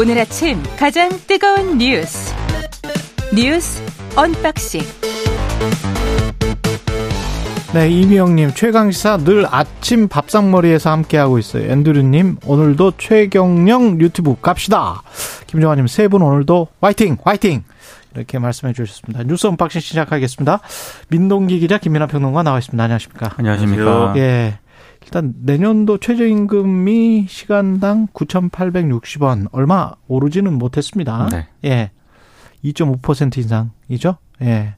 오늘 아침 가장 뜨거운 뉴스 뉴스 unboxing 네, 이미영님, 최강시사 늘 아침 밥상머리에서 함께하고 있어요. 앤드류님, 오늘도 최경영 유튜브 갑시다. 김정환님, 세 분 오늘도 화이팅! 화이팅! 이렇게 말씀해 주셨습니다. 뉴스 unboxing 시작하겠습니다. 민동기 기자, 김민하 평론가 나와 있습니다. 안녕하십니까? 안녕하십니까? 예. 일단 내년도 최저임금이 시간당 9,860원 얼마 오르지는 못했습니다. 네. 예. 2.5% 인상이죠. 예.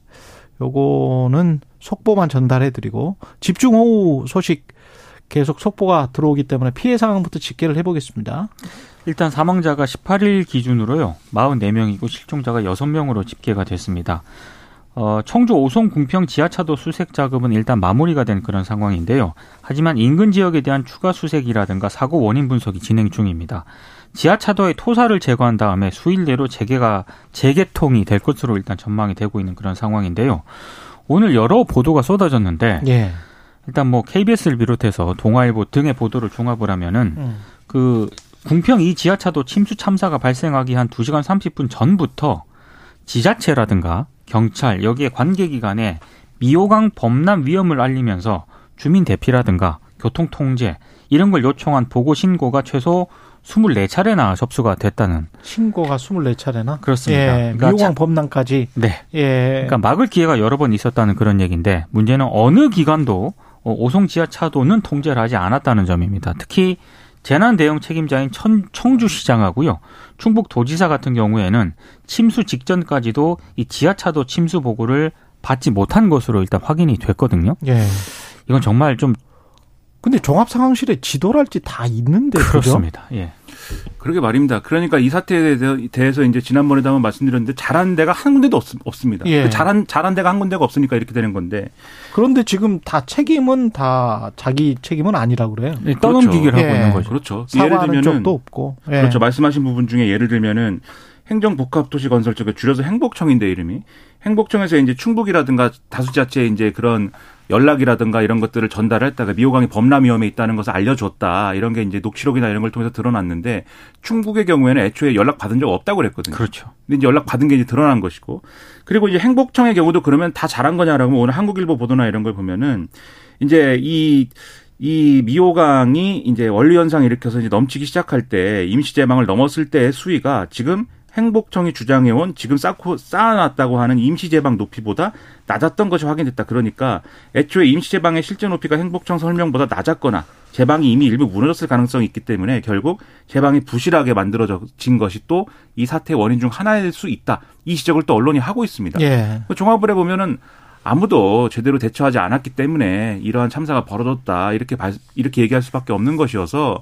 요거는 속보만 전달해 드리고 집중 호우 소식 계속 속보가 들어오기 때문에 피해 상황부터 집계를 해 보겠습니다. 일단 사망자가 18일 기준으로요. 44명이고 실종자가 6명으로 집계가 됐습니다. 어, 청주 오송 궁평 지하차도 수색 작업은 일단 마무리가 된 그런 상황인데요. 하지만 인근 지역에 대한 추가 수색이라든가 사고 원인 분석이 진행 중입니다. 지하차도의 토사를 제거한 다음에 수일 내로 재개가 재개통이 될 것으로 일단 전망이 되고 있는 그런 상황인데요. 오늘 여러 보도가 쏟아졌는데 예. 일단 뭐 KBS를 비롯해서 동아일보 등의 보도를 종합을 하면은 음. 그 궁평 이 지하차도 침수 참사가 발생하기 한 2시간 30분 전부터 지자체라든가 경찰 여기에 관계기관에 미호강 범람 위험을 알리면서 주민 대피라든가 교통 통제 이런 걸 요청한 보고 신고가 최소 24차례나 접수가 됐다는 신고가 24차례나 그렇습니다. 예. 그러니까 미호강 차- 범람까지 네. 예. 그러니까 막을 기회가 여러 번 있었다는 그런 얘기인데 문제는 어느 기관도 어, 오송 지하차도는 통제를 하지 않았다는 점입니다. 특히 재난 대응 책임자인 천, 청주시장하고요. 충북 도지사 같은 경우에는 침수 직전까지도 이 지하차도 침수 보고를 받지 못한 것으로 일단 확인이 됐거든요. 예. 이건 정말 좀 근데 종합 상황실에 지도랄지 다 있는데 그죠? 그렇습니다. 예. 그러게 말입니다. 그러니까 이 사태에 대해서- 대해서 이제 지난번에도 한번 말씀드렸는데 잘한 데가 한 군데도 없, 없습니다. 예. 그 잘한 잘한 데가 한 군데가 없으니까 이렇게 되는 건데 그런데 지금 다 책임은 다 자기 책임은 아니라고 그래요. 예, 떠넘기기를 예. 하고 있는 거죠. 그렇죠. 예를 사과하는 들면은 쪽도 없고. 예. 그렇죠. 말씀하신 부분 중에 예를 들면은 행정복합도시건설 쪽에 줄여서 행복청인데 이름이 행복청에서 이제 충북이라든가 다수자체에 이제 그런 연락이라든가 이런 것들을 전달했다가 미호강이 범람 위험에 있다는 것을 알려줬다 이런 게 이제 녹취록이나 이런 걸 통해서 드러났는데 충북의 경우에는 애초에 연락 받은 적 없다고 그랬거든요. 그렇죠. 근데 이제 연락 받은 게 이제 드러난 것이고 그리고 이제 행복청의 경우도 그러면 다 잘한 거냐라고 오늘 한국일보 보도나 이런 걸 보면은 이제 이이 미호강이 이제 원리 현상 일으켜서 이제 넘치기 시작할 때 임시 제방을 넘었을 때의 수위가 지금 행복청이 주장해온 지금 쌓고 쌓아놨다고 하는 임시 제방 높이보다 낮았던 것이 확인됐다. 그러니까 애초에 임시 제방의 실제 높이가 행복청 설명보다 낮았거나 제방이 이미 일부 무너졌을 가능성이 있기 때문에 결국 제방이 부실하게 만들어진 것이 또 이 사태의 원인 중 하나일 수 있다. 이 지적을 또 언론이 하고 있습니다. 예. 그 종합을 해보면은 아무도 제대로 대처하지 않았기 때문에 이러한 참사가 벌어졌다 이렇게 발- 이렇게 얘기할 수밖에 없는 것이어서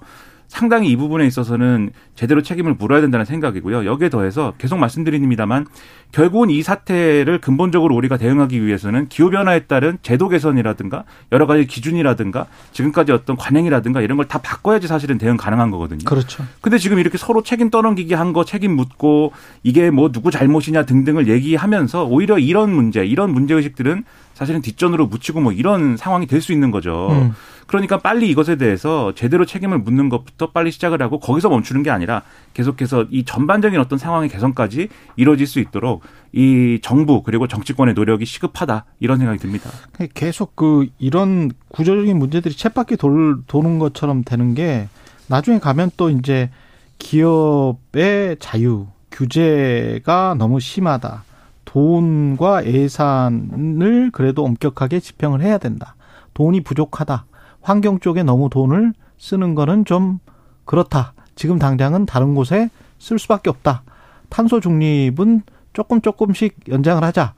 상당히 이 부분에 있어서는 제대로 책임을 물어야 된다는 생각이고요. 여기에 더해서 계속 말씀드립니다만 결국은 이 사태를 근본적으로 우리가 대응하기 위해서는 기후 변화에 따른 제도 개선이라든가 여러 가지 기준이라든가 지금까지 어떤 관행이라든가 이런 걸 다 바꿔야지 사실은 대응 가능한 거거든요. 그렇죠. 근데 지금 이렇게 서로 책임 떠넘기기 한 거 책임 묻고 이게 뭐 누구 잘못이냐 등등을 얘기하면서 오히려 이런 문제, 이런 문제 의식들은 사실은 뒷전으로 묻히고 뭐 이런 상황이 될 수 있는 거죠. 음. 그러니까 빨리 이것에 대해서 제대로 책임을 묻는 것부터 빨리 시작을 하고 거기서 멈추는 게 아니라 계속해서 이 전반적인 어떤 상황의 개선까지 이루어질 수 있도록 이 정부 그리고 정치권의 노력이 시급하다 이런 생각이 듭니다. 계속 그 이런 구조적인 문제들이 챗바퀴 돌, 도는 것처럼 되는 게 나중에 가면 또 이제 기업의 자유, 규제가 너무 심하다. 돈과 예산을 그래도 엄격하게 집행을 해야 된다. 돈이 부족하다. 환경 쪽에 너무 돈을 쓰는 거는 좀 그렇다. 지금 당장은 다른 곳에 쓸 수밖에 없다. 탄소 중립은 조금 조금씩 연장을 하자.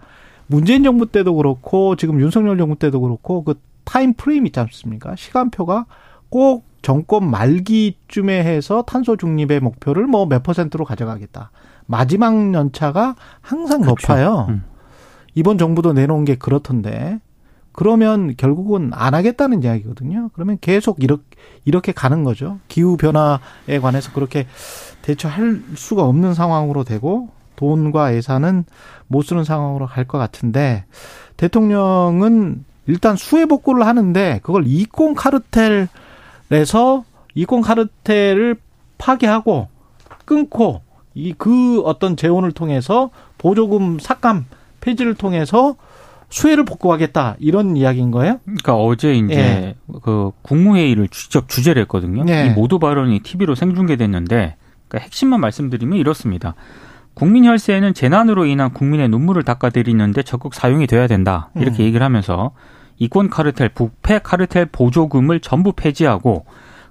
문재인 정부 때도 그렇고 지금 윤석열 정부 때도 그렇고 그 time frame 있지 않습니까? 시간표가 꼭 정권 말기쯤에 해서 탄소 중립의 목표를 뭐 몇 퍼센트로 가져가겠다. 마지막 연차가 항상 그렇죠. 높아요. 음. 이번 정부도 내놓은 게 그렇던데. 그러면 결국은 안 하겠다는 이야기거든요. 그러면 계속 이렇게, 이렇게 가는 거죠. 기후 변화에 관해서 그렇게 대처할 수가 없는 상황으로 되고 돈과 예산은 못 쓰는 상황으로 갈 것 같은데 대통령은 일단 수해 복구를 하는데 그걸 이권 카르텔에서 이권 카르텔을 파괴하고 끊고 이 그 어떤 재원을 통해서 보조금 삭감 폐지를 통해서 수혜를 복구하겠다 이런 이야기인 거예요? 그러니까 어제 이제 예. 그 국무회의를 직접 주재를 했거든요. 예. 이 모두 발언이 TV로 생중계됐는데 그러니까 핵심만 말씀드리면 이렇습니다. 국민 혈세는 재난으로 인한 국민의 눈물을 닦아드리는데 적극 사용이 돼야 된다. 이렇게 음. 얘기를 하면서 이권 카르텔, 부패 카르텔 보조금을 전부 폐지하고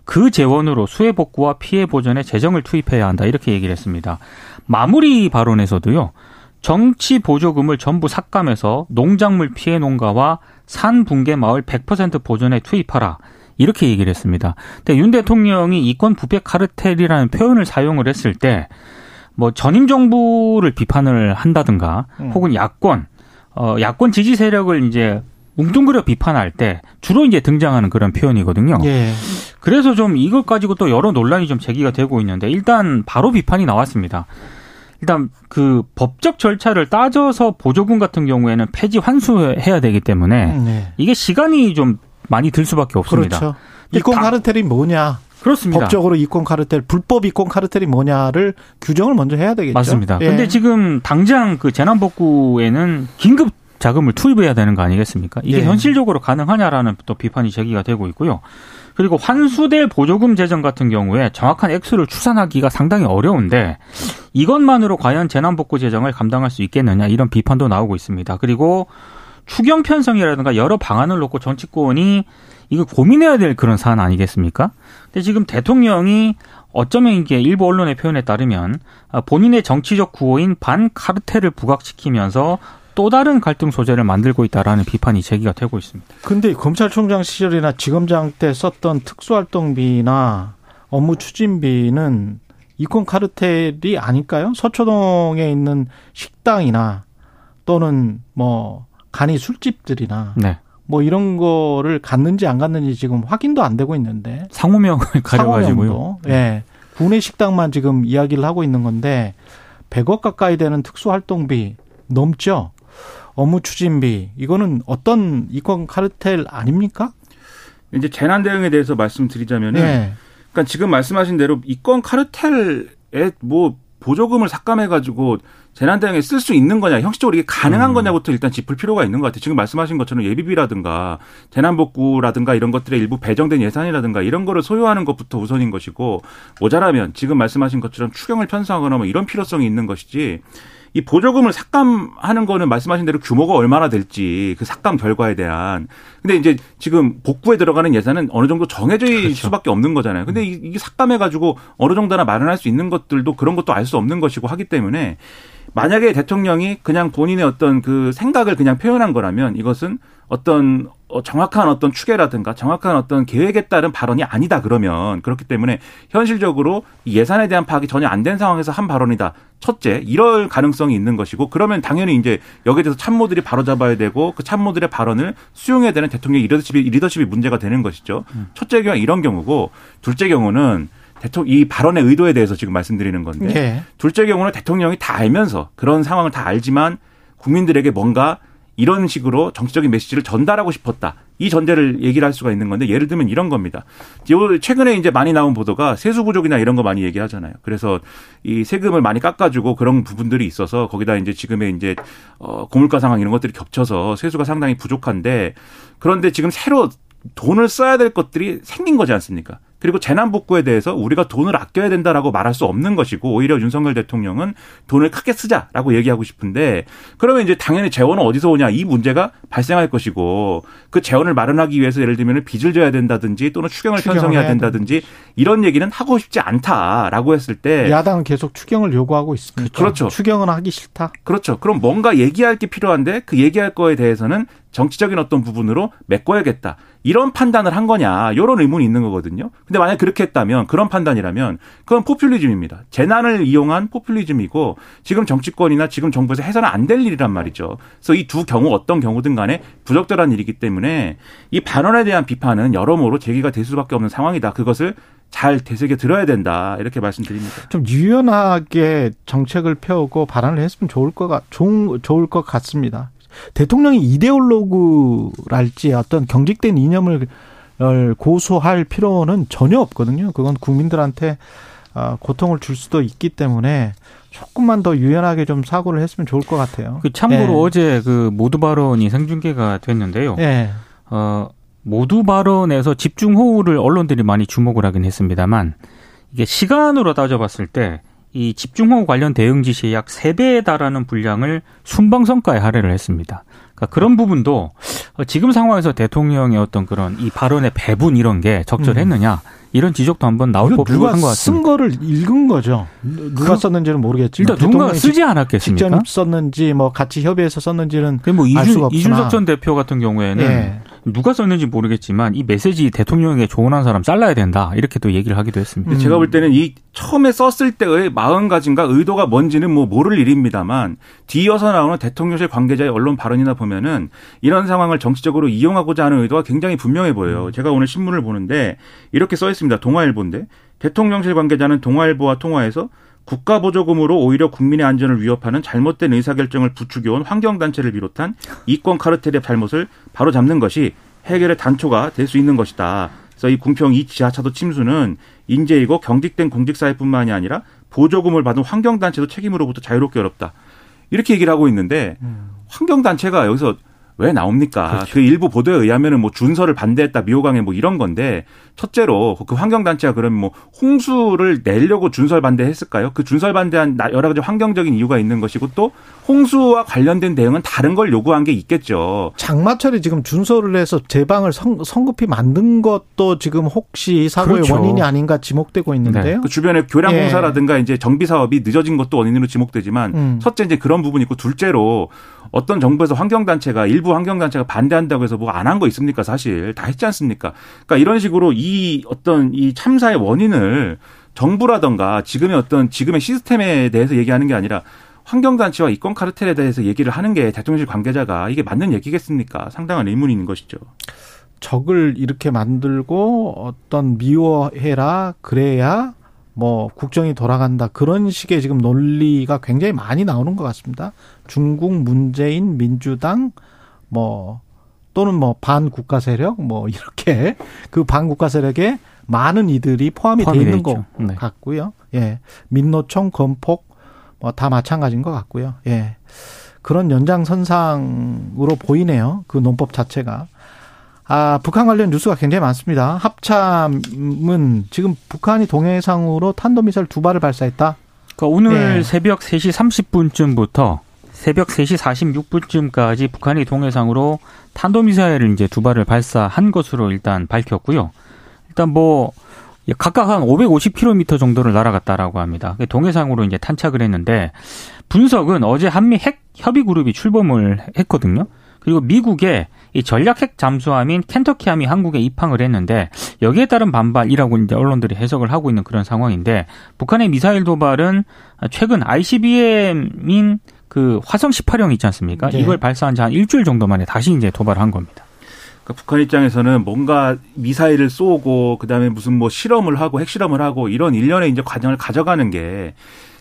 그 재원으로 수해 복구와 피해 보전에 재정을 투입해야 한다. 이렇게 얘기를 했습니다. 마무리 발언에서도요. 정치 보조금을 전부 삭감해서 농작물 피해 농가와 산 붕괴 마을 100% 보전에 투입하라. 이렇게 얘기를 했습니다. 근데 윤 대통령이 이권 부패 카르텔이라는 표현을 사용을 했을 때 뭐 전임 정부를 비판을 한다든가 음. 혹은 야권 어 야권 지지 세력을 이제 뭉뚱그려 비판할 때 주로 이제 등장하는 그런 표현이거든요. 예. 그래서 좀 이것 가지고 또 여러 논란이 좀 제기가 되고 있는데 일단 바로 비판이 나왔습니다. 일단 그 법적 절차를 따져서 보조금 같은 경우에는 폐지 환수해야 되기 때문에 음, 네. 이게 시간이 좀 많이 들 수밖에 없습니다. 그렇죠. 이권 카르텔이 뭐냐? 그렇습니다. 법적으로 이권 카르텔, 불법 이권 카르텔이 뭐냐를 규정을 먼저 해야 되겠죠. 맞습니다. 예. 근데 지금 당장 그 재난복구에는 긴급 자금을 투입해야 되는 거 아니겠습니까? 이게 예. 현실적으로 가능하냐라는 또 비판이 제기가 되고 있고요. 그리고 환수될 보조금 재정 같은 경우에 정확한 액수를 추산하기가 상당히 어려운데 이것만으로 과연 재난복구 재정을 감당할 수 있겠느냐 이런 비판도 나오고 있습니다. 그리고 추경 편성이라든가 여러 방안을 놓고 정치권이 이거 고민해야 될 그런 사안 아니겠습니까? 근데 지금 대통령이 어쩌면 이게 일부 언론의 표현에 따르면 본인의 정치적 구호인 반 카르텔을 부각시키면서 또 다른 갈등 소재를 만들고 있다라는 비판이 제기가 되고 있습니다. 근데 검찰총장 시절이나 지검장 때 썼던 특수활동비나 업무 추진비는 이권 카르텔이 아닐까요? 서초동에 있는 식당이나 또는 뭐 간이 술집들이나 네. 뭐 이런 거를 갔는지 안 갔는지 지금 확인도 안 되고 있는데 상호명을 가려가지고요. 예. 네. 구내 식당만 지금 이야기를 하고 있는 건데 100억 가까이 되는 특수활동비 넘죠. 업무 추진비 이거는 어떤 이권 카르텔 아닙니까? 이제 재난 대응에 대해서 말씀드리자면은 네. 그러니까 지금 말씀하신 대로 이권 카르텔에 뭐 보조금을 삭감해 가지고 재난 대응에 쓸 수 있는 거냐, 형식적으로 이게 가능한 음. 거냐부터 일단 짚을 필요가 있는 것 같아요. 지금 말씀하신 것처럼 예비비라든가 재난복구라든가 이런 것들의 일부 배정된 예산이라든가 이런 거를 소요하는 것부터 우선인 것이고 모자라면 지금 말씀하신 것처럼 추경을 편성하거나 뭐 이런 필요성이 있는 것이지 이 보조금을 삭감하는 거는 말씀하신 대로 규모가 얼마나 될지 그 삭감 결과에 대한 근데 이제 지금 복구에 들어가는 예산은 어느 정도 정해질 그렇죠. 수밖에 없는 거잖아요. 근데 이게 삭감해 가지고 어느 정도나 마련할 수 있는 것들도 그런 것도 알 수 없는 것이고 하기 때문에 만약에 대통령이 그냥 본인의 어떤 그 생각을 그냥 표현한 거라면 이것은 어떤 어, 정확한 어떤 추계라든가 정확한 어떤 계획에 따른 발언이 아니다 그러면 그렇기 때문에 현실적으로 예산에 대한 파악이 전혀 안 된 상황에서 한 발언이다. 첫째, 이럴 가능성이 있는 것이고 그러면 당연히 이제 여기에 대해서 참모들이 바로잡아야 되고 그 참모들의 발언을 수용해야 되는 대통령의 리더십이 리더십이 문제가 되는 것이죠. 음. 첫째 경우 이런 경우고 둘째 경우는 대통령 이 발언의 의도에 대해서 지금 말씀드리는 건데 네. 둘째 경우는 대통령이 다 알면서 그런 상황을 다 알지만 국민들에게 뭔가 이런 식으로 정치적인 메시지를 전달하고 싶었다. 이 전제를 얘기를 할 수가 있는 건데 예를 들면 이런 겁니다. 최근에 이제 많이 나온 보도가 세수 부족이나 이런 거 많이 얘기하잖아요. 그래서 이 세금을 많이 깎아주고 그런 부분들이 있어서 거기다 이제 지금의 이제 어 고물가 상황 이런 것들이 겹쳐서 세수가 상당히 부족한데 그런데 지금 새로 돈을 써야 될 것들이 생긴 거지 않습니까? 그리고 재난복구에 대해서 우리가 돈을 아껴야 된다라고 말할 수 없는 것이고 오히려 윤석열 대통령은 돈을 크게 쓰자라고 얘기하고 싶은데 그러면 이제 당연히 재원은 어디서 오냐 이 문제가 발생할 것이고 그 재원을 마련하기 위해서 예를 들면 빚을 져야 된다든지 또는 추경을 편성해야 된다든지 이런 얘기는 하고 싶지 않다라고 했을 때 야당은 계속 추경을 요구하고 있습니다. 그렇죠. 추경은 하기 싫다. 그렇죠. 그럼 뭔가 얘기할 게 필요한데 그 얘기할 거에 대해서는 정치적인 어떤 부분으로 메꿔야겠다. 이런 판단을 한 거냐. 이런 의문이 있는 거거든요. 근데 만약 그렇게 했다면 그런 판단이라면 그건 포퓰리즘입니다. 재난을 이용한 포퓰리즘이고 지금 정치권이나 지금 정부에서 해서는 안 될 일이란 말이죠. 그래서 이 두 경우 어떤 경우든 간에 부적절한 일이기 때문에 이 발언에 대한 비판은 여러모로 제기가 될 수밖에 없는 상황이다. 그것을 잘 되새겨 들어야 된다 이렇게 말씀드립니다. 좀 유연하게 정책을 펴고 발언을 했으면 좋을 것 같, 좋을 것 같습니다. 대통령이 이데올로그랄지 어떤 경직된 이념을 고소할 필요는 전혀 없거든요. 그건 국민들한테 어, 고통을 줄 수도 있기 때문에 조금만 더 유연하게 좀 사고를 했으면 좋을 것 같아요. 그 참고로 예. 어제 그 모두 발언이 생중계가 됐는데요. 예. 어, 모두 발언에서 집중 호우를 언론들이 많이 주목을 하긴 했습니다만 이게 시간으로 따져봤을 때 이 집중호우 관련 대응 지시의 약 3배에 달하는 분량을 순방성과에 할애를 했습니다. 그러니까 그런 부분도 어, 지금 상황에서 대통령의 어떤 그런 이 발언의 배분 이런 게 적절했느냐 이런 지적도 한번 나올 음. 법한 것쓴 같습니다. 거를 읽은 거죠. 누가 그- 썼는지는 모르겠지만 일단 누군가 쓰지 않았겠습니까? 직접 썼는지 뭐 같이 협의해서 썼는지는 그뭐 알 이준, 수가 없구나. 이준석 전 대표 같은 경우에는 예. 누가 썼는지 모르겠지만 이 메시지 대통령에게 조언한 사람 잘라야 된다 이렇게 또 얘기를 하기도 했습니다. 음. 제가 볼 때는 이 처음에 썼을 때의 마음가짐과 의도가 뭔지는 뭐 모를 일입니다만 뒤이어서 나오는 대통령실 관계자의 언론 발언이나 보면은 이런 상황을 정치적으로 이용하고자 하는 의도가 굉장히 분명해 보여요. 제가 오늘 신문을 보는데 이렇게 써 있습니다. 동아일보인데 대통령실 관계자는 동아일보와 통화에서 국가 보조금으로 오히려 국민의 안전을 위협하는 잘못된 의사결정을 부추겨온 환경단체를 비롯한 이권 카르텔의 잘못을 바로 잡는 것이 해결의 단초가 될 수 있는 것이다. 그래서 이 궁평 이 지하차도 침수는 인재이고 경직된 공직사회뿐만이 아니라 보조금을 받은 환경단체도 책임으로부터 자유롭게 어렵다. 이렇게 얘기를 하고 있는데 환경단체가 여기서 왜 나옵니까? 그 일부 보도에 의하면은 뭐 준서를 반대했다 미호강에 뭐 이런 건데 첫째로 그 환경단체가 그러면 뭐 홍수를 내려고 준설 반대했을까요? 그 준설 반대한 나- 여러 가지 환경적인 이유가 있는 것이고 또 홍수와 관련된 대응은 다른 걸 요구한 게 있겠죠. 장마철에 지금 준서를 해서 제방을 성, 성급히 만든 것도 지금 혹시 사고의 그렇죠. 원인이 아닌가 지목되고 있는데요. 그 주변에 교량 예. 공사라든가 이제 정비 사업이 늦어진 것도 원인으로 지목되지만 음. 첫째 이제 그런 부분이 있고 둘째로 어떤 정부에서 환경단체가 일부 환경단체가 반대한다고 해서 뭐 안 한 거 있습니까 사실 다 했지 않습니까? 그러니까 이런 식으로 이 어떤 이 참사의 원인을 정부라던가 지금의 어떤 지금의 시스템에 대해서 얘기하는 게 아니라 환경단체와 이권 카르텔에 대해서 얘기를 하는 게 대통령실 관계자가 이게 맞는 얘기겠습니까? 상당한 의문이 있는 것이죠. 적을 이렇게 만들고 어떤 미워해라 그래야 뭐 국정이 돌아간다 그런 식의 지금 논리가 굉장히 많이 나오는 것 같습니다. 중국 문재인 민주당 뭐 또는 뭐 반국가 세력 뭐 이렇게 그 반국가 세력에 많은 이들이 포함이, 포함이 돼돼 있는. 것 네. 같고요. 예. 민노총 건폭 뭐 다 마찬가지인 것 같고요. 예. 그런 연장선상으로 보이네요. 그 논법 자체가. 아, 북한 관련 뉴스가 굉장히 많습니다. 합참은 지금 북한이 동해상으로 탄도미사일 두 발을 발사했다. 그러니까 오늘 예. 새벽 3시 30분쯤부터 새벽 3시 46분쯤까지 북한이 동해상으로 탄도미사일을 이제 두 발을 발사한 것으로 일단 밝혔고요. 일단 뭐 각각 한 550km 정도를 날아갔다라고 합니다. 동해상으로 이제 탄착을 했는데 분석은 어제 한미 핵 협의 그룹이 출범을 했거든요. 그리고 미국의 이 전략 핵 잠수함인 켄터키함이 한국에 입항을 했는데 여기에 따른 반발이라고 이제 언론들이 해석을 하고 있는 그런 상황인데 북한의 미사일 도발은 최근 ICBM인 그 화성 18형 있지 않습니까? 네. 이걸 발사한 지 한 일주일 정도 만에 다시 이제 도발을 한 겁니다. 그러니까 북한 입장에서는 뭔가 미사일을 쏘고 그다음에 무슨 뭐 실험을 하고 핵실험을 하고 이런 일련의 이제 과정을 가져가는 게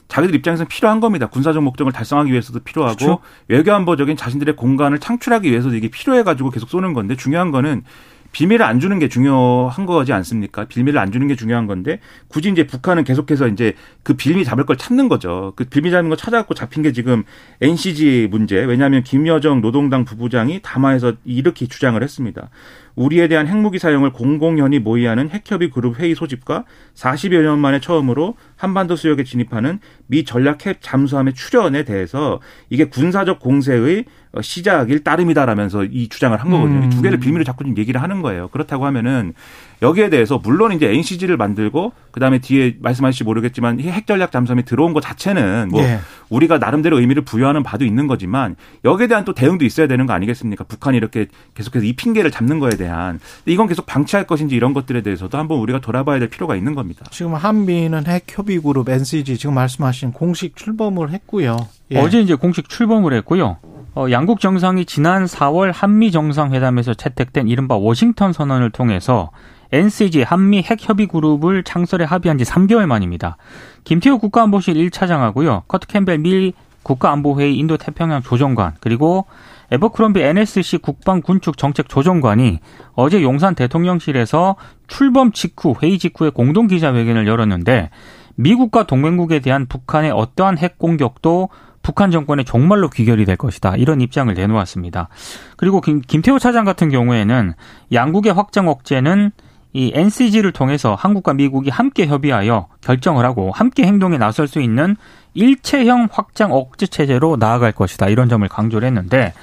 자기들 입장에서는 필요한 겁니다. 군사적 목적을 달성하기 위해서도 필요하고 그렇죠. 외교안보적인 자신들의 공간을 창출하기 위해서도 이게 필요해 가지고 계속 쏘는 건데 중요한 거는 비밀을 안 주는 게 중요한 거지 않습니까? 비밀을 안 주는 게 중요한 건데 굳이 이제 북한은 계속해서 이제 그 빌미 잡을 걸 찾는 거죠. 그 빌미 잡는 거 찾아갖고 잡힌 게 지금 NCG 문제. 왜냐하면 김여정 노동당 부부장이 담화에서 이렇게 주장을 했습니다. 우리에 대한 핵무기 사용을 공공연히 모의하는 핵협의 그룹 회의 소집과 40여 년 만에 처음으로 한반도 수역에 진입하는 미 전략 핵 잠수함의 출연에 대해서 이게 군사적 공세의 어, 시작일 따름이다라면서 이 주장을 한 거거든요. 음. 이두 개를 빌미로 자꾸 좀 얘기를 하는 거예요. 그렇다고 하면은 여기에 대해서 물론 이제 NCG를 만들고 그다음에 뒤에 말씀하실지 모르겠지만 이핵 전략 잠수함이 들어온 것 자체는 뭐 예. 우리가 나름대로 의미를 부여하는 바도 있는 거지만 여기에 대한 또 대응도 있어야 되는 거 아니겠습니까? 북한이 이렇게 계속해서 이 핑계를 잡는 거에 대한 이건 계속 방치할 것인지 이런 것들에 대해서도 한번 우리가 돌아봐야 될 필요가 있는 겁니다. 지금 한미는 핵 협의 그룹 NCG 지금 말씀하신 공식 출범을 했고요. 예. 어제 이제 공식 출범을 했고요. 어, 양국 정상이 지난 4월 한미 정상회담에서 채택된 이른바 워싱턴 선언을 통해서 NCG 한미 핵협의 그룹을 창설에 합의한 지 3개월 만입니다. 김태호 국가안보실 1차장하고요. 커트 캠벨 미 국가안보회의 인도 태평양 조정관 그리고 에버크롬비 NSC 국방군축 정책 조정관이 어제 용산 대통령실에서 출범 직후 회의 직후에 공동 기자회견을 열었는데 미국과 동맹국에 대한 북한의 어떠한 핵 공격도 북한 정권의 종말로 귀결이 될 것이다. 이런 입장을 내놓았습니다. 그리고 김, 김태호 차장 같은 경우에는 양국의 확장 억제는 이 NCG를 통해서 한국과 미국이 함께 협의하여 결정을 하고 함께 행동에 나설 수 있는 일체형 확장 억제 체제로 나아갈 것이다. 이런 점을 강조를 했는데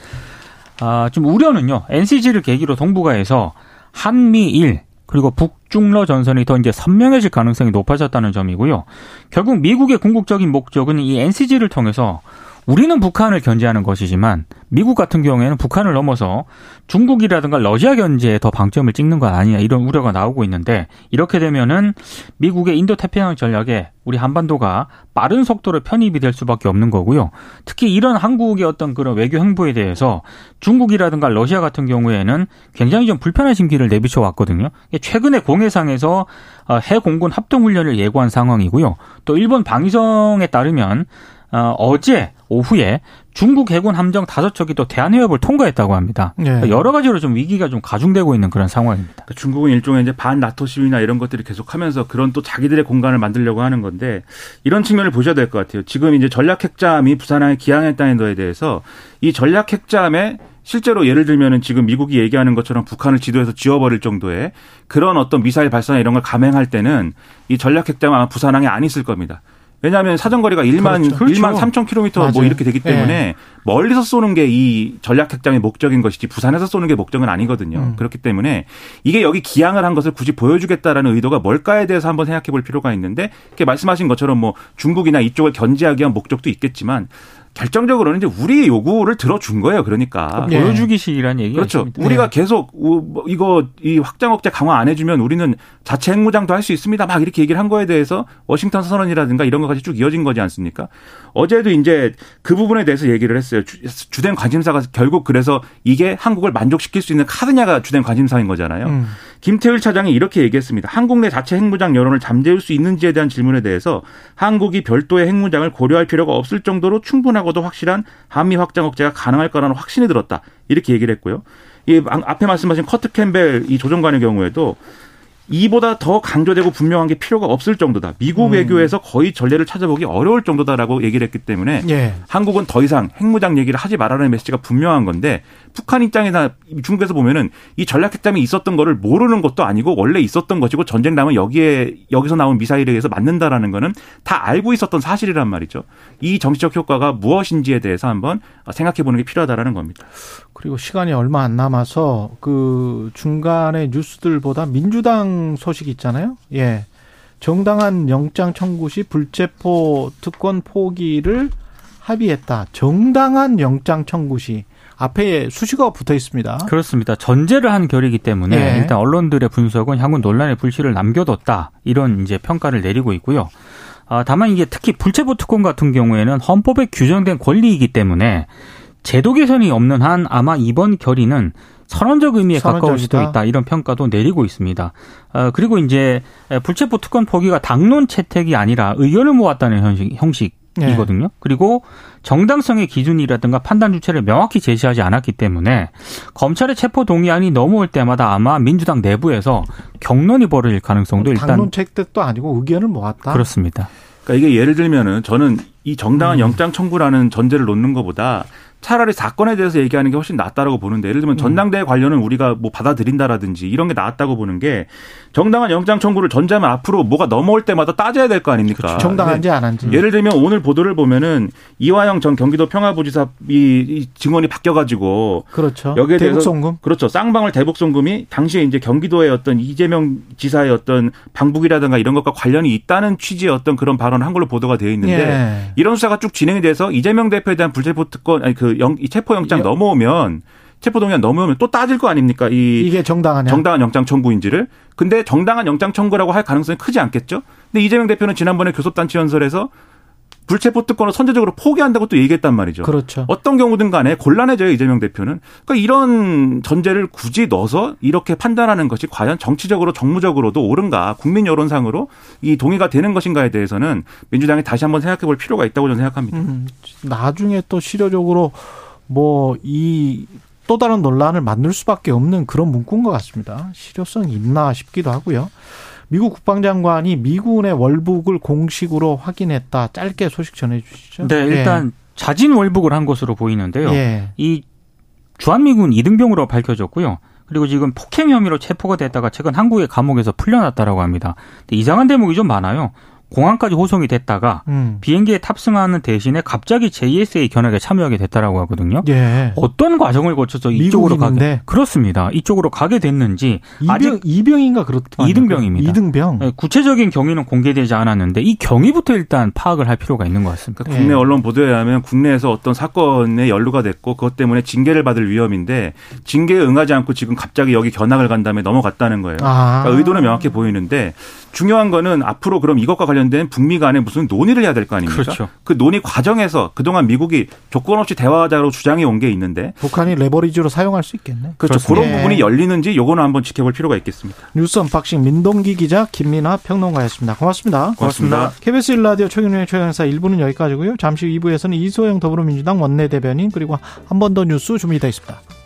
아, 좀 우려는요. NCG를 계기로 동북아에서 한미일 그리고 북중러 전선이 더 이제 선명해질 가능성이 높아졌다는 점이고요. 결국 미국의 궁극적인 목적은 이 NCG를 통해서 우리는 북한을 견제하는 것이지만 미국 같은 경우에는 북한을 넘어서 중국이라든가 러시아 견제에 더 방점을 찍는 것 아니냐 이런 우려가 나오고 있는데 이렇게 되면은 미국의 인도 태평양 전략에 우리 한반도가 빠른 속도로 편입이 될 수밖에 없는 거고요. 특히 이런 한국의 어떤 그런 외교 행보에 대해서 중국이라든가 러시아 같은 경우에는 굉장히 좀 불편한 심기를 내비쳐 왔거든요. 최근에 공해상에서 어, 해공군 합동훈련을 예고한 상황이고요. 또 일본 방위성에 따르면 어, 어제 오후에 중국 해군 함정 다섯 척이 또 대한해협을 통과했다고 합니다. 네. 그러니까 여러 가지로 좀 위기가 좀 가중되고 있는 그런 상황입니다. 그러니까 중국은 일종의 이제 반 나토 시위나 이런 것들이 계속하면서 그런 또 자기들의 공간을 만들려고 하는 건데 이런 측면을 보셔야 될 것 같아요. 지금 이제 전략 핵잠이 부산항에 기항했다는 거에 대해서 이 전략 핵잠에 실제로 예를 들면은 지금 미국이 얘기하는 것처럼 북한을 지도에서 지워버릴 정도의 그런 어떤 미사일 발사나 이런 걸 감행할 때는 이 전략 핵잠은 아마 부산항에 안 있을 겁니다. 왜냐하면 사정거리가 1만 그렇죠. 1만 3천 그렇죠. 킬로미터 뭐 이렇게 되기 때문에 네. 멀리서 쏘는 게 이 전략 핵장의 목적인 것이지 부산에서 쏘는 게 목적은 아니거든요. 음. 그렇기 때문에 이게 여기 기항을 한 것을 굳이 보여주겠다라는 의도가 뭘까에 대해서 한번 생각해 볼 필요가 있는데 이렇게 말씀하신 것처럼 뭐 중국이나 이쪽을 견제하기 위한 목적도 있겠지만 결정적으로는 이제 우리의 요구를 들어준 거예요. 그러니까 네. 보여주기식이라는 얘기가 그렇죠. 있습니다. 우리가 네. 계속 뭐 이거 이 확장 억제 강화 안 해주면 우리는 자체 핵무장도 할 수 있습니다. 막 이렇게 얘기를 한 거에 대해서 워싱턴 선언이라든가 이런 것까지 쭉 이어진 거지 않습니까? 어제도 이제 그 부분에 대해서 얘기를 했어요. 주, 된 관심사가 결국 그래서 이게 한국을 만족시킬 수 있는 카드냐가 주된 관심사인 거잖아요. 음. 김태일 차장이 이렇게 얘기했습니다. 한국 내 자체 핵무장 여론을 잠재울 수 있는지에 대한 질문에 대해서 한국이 별도의 핵무장을 고려할 필요가 없을 정도로 충분하고도 확실한 한미 확장 억제가 가능할 거라는 확신이 들었다. 이렇게 얘기를 했고요. 이 앞에 말씀하신 커트 캠벨 이 조정관의 경우에도 이보다 더 강조되고 분명한 게 필요가 없을 정도다. 미국 음. 외교에서 거의 전례를 찾아보기 어려울 정도다라고 얘기를 했기 때문에 예. 한국은 더 이상 핵무장 얘기를 하지 말라는 메시지가 분명한 건데 북한 입장이나 중국에서 보면은 이 전략 핵잠이 있었던 거를 모르는 것도 아니고 원래 있었던 것이고 전쟁 나면 여기에 여기서 나온 미사일에 의해서 맞는다라는 거는 다 알고 있었던 사실이란 말이죠. 이 정치적 효과가 무엇인지에 대해서 한번 생각해 보는 게 필요하다라는 겁니다. 그리고 시간이 얼마 안 남아서 그 중간에 뉴스들보다 민주당 소식 있잖아요. 예. 정당한 영장 청구 시 불체포 특권 포기를 합의했다. 정당한 영장 청구 시 앞에 수식어가 붙어 있습니다. 그렇습니다. 전제를 한 결이기 때문에 네. 일단 언론들의 분석은 향후 논란의 불씨를 남겨뒀다 이런 이제 평가를 내리고 있고요. 아, 다만 이게 특히 불체포 특권 같은 경우에는 헌법에 규정된 권리이기 때문에 제도 개선이 없는 한 아마 이번 결의는 선언적 의미에 선언적이다. 가까울 수도 있다 이런 평가도 내리고 있습니다. 어, 그리고 이제 불체포 특권 포기가 당론 채택이 아니라 의견을 모았다는 형식, 형식 이거든요. 네. 그리고 정당성의 기준이라든가 판단 주체를 명확히 제시하지 않았기 때문에 검찰의 체포 동의안이 넘어올 때마다 아마 민주당 내부에서 경론이 벌어질 가능성도 일단 당론 채택도 아니고 의견을 모았다. 그렇습니다. 그러니까 이게 예를 들면은 저는 이 정당한 음. 영장 청구라는 전제를 놓는 것보다 차라리 사건에 대해서 얘기하는 게 훨씬 낫다라고 보는데 예를 들면 음. 전당대회 관련은 우리가 뭐 받아들인다라든지 이런 게 낫다고 보는 게 정당한 영장 청구를 전제하면 앞으로 뭐가 넘어올 때마다 따져야 될 거 아닙니까? 그렇죠. 정당한지 안 한지. 예를 들면 오늘 보도를 보면은 이화영 전 경기도 평화부지사 이 증언이 바뀌어가지고 그렇죠. 여기에 대해서 대북송금 그렇죠. 쌍방울 대북 송금이 당시에 이제 경기도의 어떤 이재명 지사의 어떤 방북이라든가 이런 것과 관련이 있다는 취지의 어떤 그런 발언을 한 걸로 보도가 되어 있는데 예. 이런 수사가 쭉 진행이 돼서 이재명 대표에 대한 불체포 특권 아니 그 영, 체포영장 넘어오면 체포동의안 넘으면 또 따질 거 아닙니까? 이 이게 정당한 정당한 영장 청구인지를. 근데 정당한 영장 청구라고 할 가능성이 크지 않겠죠? 근데 이재명 대표는 지난번에 교섭단체 연설에서 불체포 특권을 선제적으로 포기한다고 또 얘기했단 말이죠. 그렇죠. 어떤 경우든 간에 곤란해져요, 이재명 대표는. 그러니까 이런 전제를 굳이 넣어서 이렇게 판단하는 것이 과연 정치적으로 정무적으로도 옳은가, 국민 여론상으로 이 동의가 되는 것인가에 대해서는 민주당이 다시 한번 생각해 볼 필요가 있다고 저는 생각합니다. 음, 나중에 또 실효적으로 뭐 이 또 다른 논란을 만들 수밖에 없는 그런 문구인 것 같습니다. 실효성이 있나 싶기도 하고요. 미국 국방장관이 미군의 월북을 공식으로 확인했다. 짧게 소식 전해 주시죠. 네, 일단 예. 자진 월북을 한 것으로 보이는데요. 예. 이 주한미군 이등병으로 밝혀졌고요. 그리고 지금 폭행 혐의로 체포가 됐다가 최근 한국의 감옥에서 풀려났다라고 합니다. 이상한 대목이 좀 많아요. 공항까지 호송이 됐다가 음. 비행기에 탑승하는 대신에 갑자기 JSA 견학에 참여하게 됐다라고 하거든요. 예. 어떤 과정을 거쳐서 이쪽으로 가게 그렇습니다. 이쪽으로 가게 됐는지 이병, 아직 이병인가 그렇다. 이등병입니다. 이등병. 네, 구체적인 경위는 공개되지 않았는데 이 경위부터 일단 파악을 할 필요가 있는 것 같습니다. 그러니까 국내 예. 언론 보도에 의하면 국내에서 어떤 사건에 연루가 됐고 그것 때문에 징계를 받을 위험인데 징계에 응하지 않고 지금 갑자기 여기 견학을 간 다음에 넘어갔다는 거예요. 아. 그러니까 의도는 명확해 보이는데 중요한 거는 앞으로 그럼 이것과 관련 된 북미 간에 무슨 논의를 해야 될 거 아닙니까? 그렇죠. 그 논의 과정에서 그동안 미국이 조건 없이 대화하자로 주장해 온 게 있는데 북한이 leverage로 사용할 수 있겠네. 그렇죠. 그렇습니다. 그런 부분이 열리는지 요거는 한번 지켜볼 필요가 있겠습니다. 뉴스 unboxing 민동기 기자 김민하 평론가였습니다. 고맙습니다. 고맙습니다. 고맙습니다. KBS 일라디오 최경영의 최강시사 1부는 여기까지고요. 잠시 후 2부에서는 이소영 더불어민주당 원내대변인 그리고 한 번 더 뉴스 준비되어 있습니다.